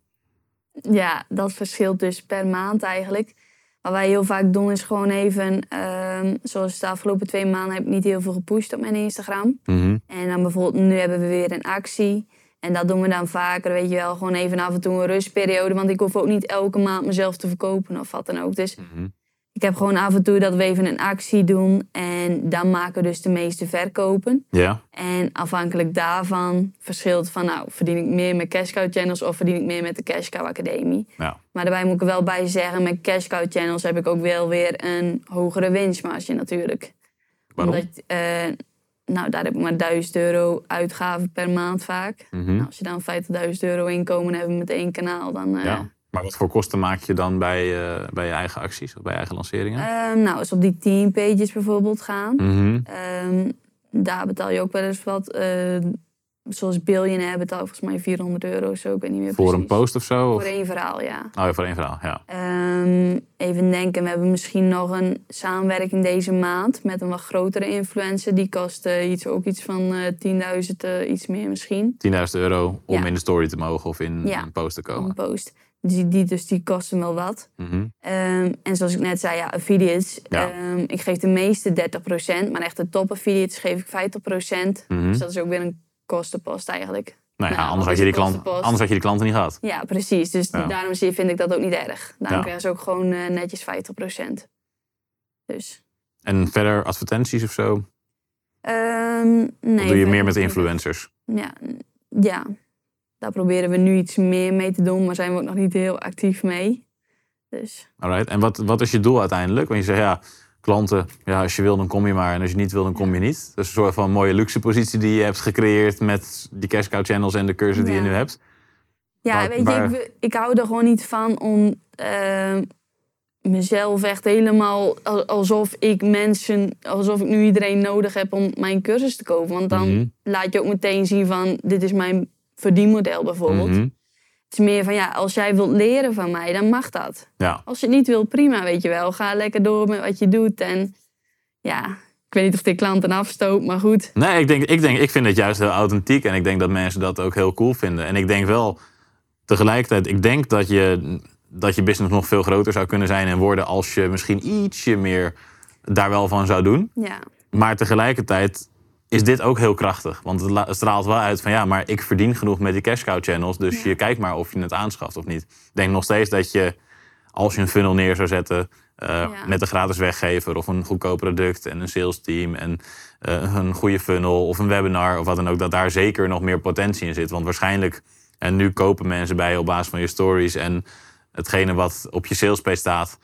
Ja, dat verschilt dus per maand eigenlijk. Wat wij heel vaak doen is gewoon even, ehm, zoals de afgelopen twee maanden heb ik niet heel veel gepusht op mijn Instagram. Mhm. En dan bijvoorbeeld nu hebben we weer een actie. En dat doen we dan vaker, weet je wel, gewoon even af en toe een rustperiode. Want ik hoef ook niet elke maand mezelf te verkopen of wat dan ook. Dus Mhm. Ik heb gewoon af en toe dat we even een actie doen. En dan maken we dus de meeste verkopen. Ja, En afhankelijk daarvan verschilt van, nou, verdien ik meer met Cashcow Channels of verdien ik meer met de Cashcow Academie. ja. Maar daarbij moet ik er wel bij zeggen, met Cashcow Channels heb ik ook wel weer een hogere winstmarge natuurlijk. Waarom? Omdat, eh, nou, daar heb ik maar 1000 euro uitgaven per maand vaak. Mhm. Nou, als je dan 50.000 euro inkomen hebt met één kanaal, dan... eh, ja. Maar wat voor kosten maak je dan bij, eh, bij je eigen acties of bij je eigen lanceringen? ehm, nou, als we op die 10 pages bijvoorbeeld gaan, ehm, daar betaal je ook wel eens wat. eh, zoals Billionaire betaal ik volgens mij 400 euro of zo. Ik weet niet meer Voor een post of zo? Of? Voor één verhaal, ja. Oh ja, voor één verhaal, ja. Ehm, even denken, we hebben misschien nog een samenwerking deze maand met een wat grotere influencer. Die kost eh, iets, ook iets van eh 10.000, eh, iets meer misschien. 10.000 euro om Ja. in de story te mogen of in Ja. een post te Een komen. post. Die, die, dus die kosten wel wat. Mhm. Ehm, en zoals ik net zei, ja, affiliates. Ja. ehm, ik geef de meeste 30%, maar echt de top affiliates geef ik 50%. Mhm. Dus dat is ook weer een kostenpost eigenlijk. Nou ja, Nou, anders, had je die de klant, anders had je die klanten niet gehad. Ja, precies. Dus Ja. daarom zie- vind ik dat ook niet erg. Daarom krijgen ze ook gewoon eh, netjes 50%. Dus. En verder advertenties of zo? Ehm nee, of doe je meer met influencers? Ja, ja, daar proberen we nu iets meer mee te doen, maar zijn we ook nog niet heel actief mee. Dus Alright. En wat, wat is je doel uiteindelijk? Want je zegt ja, klanten, ja, als je wil dan kom je maar. En als je niet wil dan kom je niet. Dat is een soort van mooie luxe positie die je hebt gecreëerd met die cash cow channels en de cursus die je nu hebt. ja, Waar- weet waar- je, ik, ik hou er gewoon niet van om ehm, mezelf echt helemaal al- alsof ik mensen, alsof ik nu iedereen nodig heb om mijn cursus te kopen. Want dan Mhm. laat je ook meteen zien van, dit is mijn verdienmodel bijvoorbeeld. Mhm. Het is meer van, ja, als jij wilt leren van mij, dan mag dat. Ja, Als je het niet wil, prima, weet je wel. Ga lekker door met wat je doet. En ja, ik weet niet of dit klanten afstoot, maar goed. Nee, ik, denk, ik, denk, ik vind het juist heel authentiek en ik denk dat mensen dat ook heel cool vinden. En ik denk wel tegelijkertijd, ik denk dat je, dat je business nog veel groter zou kunnen zijn en worden als je misschien ietsje meer daar wel van zou doen. Ja, Maar tegelijkertijd is dit ook heel krachtig. Want het straalt wel uit van ja, maar ik verdien genoeg met die cash cow channels. Dus Ja. je kijkt maar of je het aanschaft of niet. Ik denk nog steeds dat je, als je een funnel neer zou zetten... eh, Ja. met een gratis weggever of een goedkoop product en een sales team... en eh, een goede funnel of een webinar of wat dan ook... dat daar zeker nog meer potentie in zit. Want waarschijnlijk, en nu kopen mensen bij op basis van je stories... en hetgene wat op je salespage staat...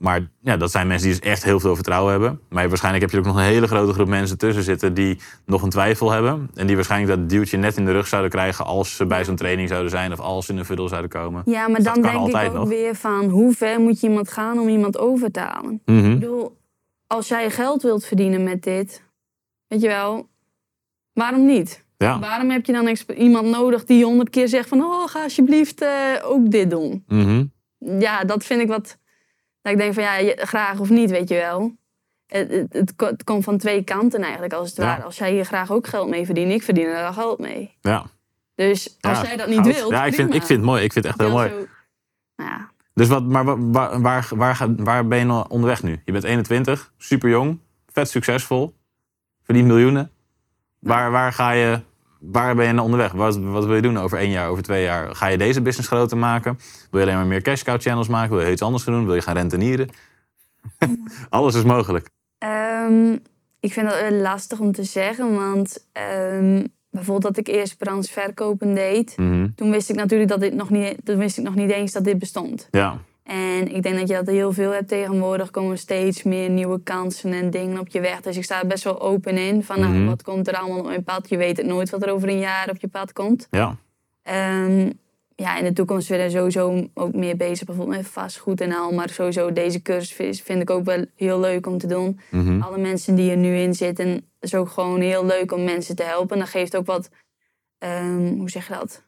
Maar ja, dat zijn mensen die dus echt heel veel vertrouwen hebben. Maar waarschijnlijk heb je ook nog een hele grote groep mensen tussen zitten die nog een twijfel hebben. En die waarschijnlijk dat duwtje net in de rug zouden krijgen als ze bij zo'n training zouden zijn of als ze in een funnel zouden komen. ja maar Dat dan denk ik ook nog. weer van hoe ver moet je iemand gaan om iemand over te halen? Mhm. Ik bedoel, als jij geld wilt verdienen met dit, weet je wel, waarom niet? Ja. Waarom heb je dan iemand nodig die honderd keer zegt van, oh, ga alsjeblieft eh, ook dit doen? Mhm. ja, dat vind ik wat. Dat ik denk van ja, je- graag of niet, weet je wel. Het, het, het, ko- het komt van twee kanten eigenlijk, als het Ja. ware. Als jij hier graag ook geld mee verdient, ik verdien er geld mee. Ja. Dus als Ja, jij dat niet goud. wilt. Ja, ik vind, ik vind het mooi. Ik vind het echt heel mooi. zo- Nou ja, Dus wat, maar wa- waar, waar, waar, ga- waar ben je nou onderweg nu? Je bent 21, super jong, vet succesvol, verdient miljoenen. Waar, waar, ga je, waar ben je nou onderweg? Wat, wat wil je doen over één jaar, over twee jaar? Ga je deze business groter maken? Wil je alleen maar meer cash cow channels maken? Wil je iets anders gaan doen? Wil je gaan rentenieren? *laughs* Alles is mogelijk. Ehm, ik vind dat lastig om te zeggen, want ehm, bijvoorbeeld dat ik eerst brands verkopen deed, Mhm. toen wist ik natuurlijk dat dit nog niet, toen wist ik nog niet eens dat dit bestond. Ja, En ik denk dat je dat heel veel hebt tegenwoordig. Komen steeds meer nieuwe kansen en dingen op je weg. Dus ik sta er best wel open in. Van nou, Mhm. wat komt er allemaal op mijn pad? Je weet het nooit wat er over een jaar op je pad komt. ja. Ehm, ja, in de toekomst willen we sowieso ook meer bezig bijvoorbeeld met vastgoed en al. Maar sowieso deze cursus vind ik ook wel heel leuk om te doen. Mhm. Alle mensen die er nu in zitten, is ook gewoon heel leuk om mensen te helpen. En dat geeft ook wat, ehm, hoe zeg je dat?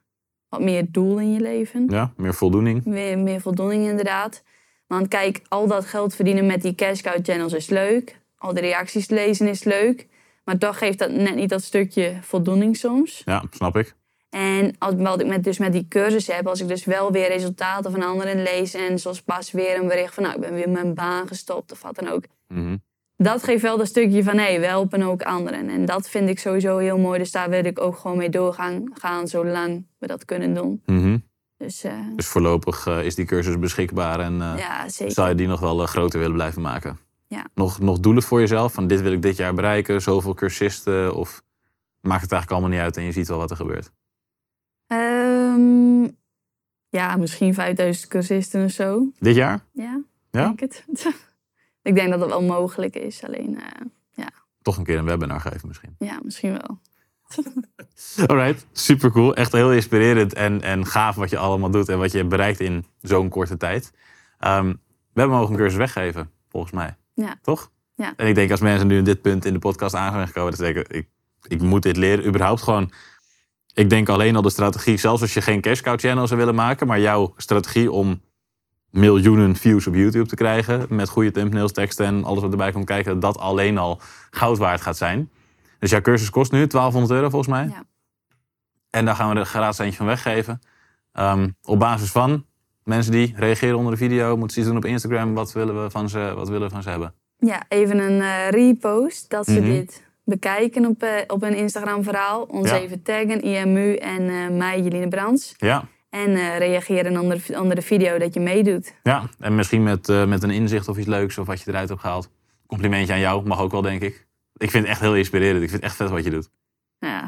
Wat meer doel in je leven ja, meer voldoening. meer, meer voldoening inderdaad. Want kijk, al dat geld verdienen met die cash cow channels is leuk. Al de reacties lezen is leuk. Maar toch geeft dat net niet dat stukje voldoening soms. Ja, snap ik. En als, wat ik met, dus met die cursus heb, als ik dus wel weer resultaten van anderen lees... en zoals pas weer een bericht van, nou, ik ben weer mijn baan gestopt of wat dan ook. Mhm. Dat geeft wel dat stukje van, hé, hey, we helpen ook anderen. En dat vind ik sowieso heel mooi. Dus daar wil ik ook gewoon mee doorgaan, gaan zolang we dat kunnen doen. Mhm. Dus eh, Dus voorlopig eh, is die cursus beschikbaar en eh, ja, zou je die nog wel groter willen blijven maken? Ja. Nog, nog doelen voor jezelf? Van dit wil ik dit jaar bereiken, zoveel cursisten? Of maakt het eigenlijk allemaal niet uit en je ziet wel wat er gebeurt? Ehm, ja, misschien 5000 cursisten of zo. Dit jaar? Ja, Ja? denk het. *laughs* ik denk dat dat wel mogelijk is. Alleen, eh, Toch een keer een webinar geven misschien. ja, misschien wel. *laughs* Alright, super cool. Echt heel inspirerend en, en gaaf wat je allemaal doet en wat je bereikt in zo'n korte tijd. Ehm, we hebben mogen een cursus weggeven, volgens mij. Ja. Toch? Ja. En ik denk als mensen nu in dit punt in de podcast aan zijn gekomen, dat ze denken, ik, ik moet dit leren. Überhaupt gewoon Ik denk alleen al de strategie, zelfs als je geen cash cow channel zou willen maken, maar jouw strategie om miljoenen views op YouTube te krijgen met goede thumbnails, teksten en alles wat erbij komt kijken, dat alleen al goud waard gaat zijn. Dus jouw cursus kost nu 1200 euro volgens mij. Ja. En daar gaan we er gratis eentje van weggeven. Ehm, op basis van mensen die reageren onder de video, moeten ze iets doen op Instagram. Wat willen we van ze, wat willen we van ze hebben? Ja, even een eh, repost dat ze Mhm. dit bekijken op, eh, op hun Instagram-verhaal. Ons Ja. even taggen, IMU en eh mij, Jeline Brands. Ja, En eh, reageren onder, onder de video dat je meedoet. ja. en misschien met, eh, met een inzicht of iets leuks of wat je eruit hebt gehaald. Complimentje aan jou, mag ook wel, denk ik. Ik vind het echt heel inspirerend. Ik vind het echt vet wat je doet. Ja,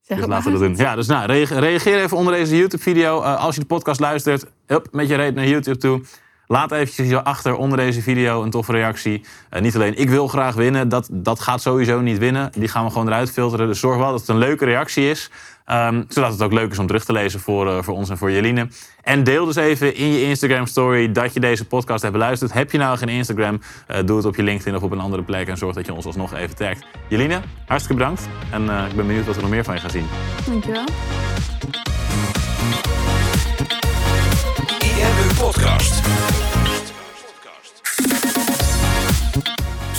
zeg Dus het laten we maar. dat doen. Ja, dus nou, reage- reageer even onder deze YouTube-video. Eh, als je de podcast luistert, hup, met je reet naar YouTube toe. Laat eventjes achter onder deze video een toffe reactie. Eh, niet alleen ik wil graag winnen, dat, dat gaat sowieso niet winnen. Die gaan we gewoon eruit filteren. Dus zorg wel dat het een leuke reactie is. Ehm, zodat het ook leuk is om terug te lezen voor, eh, voor ons en voor Jeline. En deel dus even in je Instagram story dat je deze podcast hebt beluisterd. Heb je nou geen Instagram, eh, doe het op je LinkedIn of op een andere plek. En zorg dat je ons alsnog even tagt. Jeline, hartstikke bedankt. En eh, ik ben benieuwd wat we nog meer van je gaan zien. Dankjewel. IMU Podcast.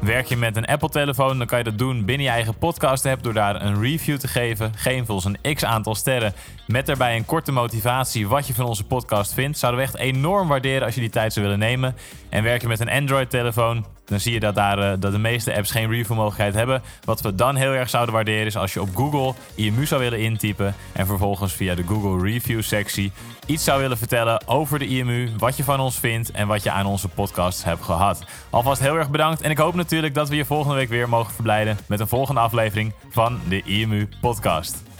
Werk je met een Apple-telefoon, dan kan je dat doen binnen je eigen podcast-app door daar een review te geven. Geef ons een x aantal sterren met daarbij een korte motivatie wat je van onze podcast vindt. Zouden we echt enorm waarderen als je die tijd zou willen nemen. En werk je met een Android-telefoon, dan zie je dat, daar, eh, dat de meeste apps geen review-mogelijkheid hebben. Wat we dan heel erg zouden waarderen is als je op Google IMU zou willen intypen en vervolgens via de Google Review-sectie iets zou willen vertellen over de IMU, wat je van ons vindt en wat je aan onze podcast hebt gehad. Alvast heel erg bedankt en ik hoop natuurlijk dat we je volgende week weer mogen verblijden met een volgende aflevering van de IMU Podcast.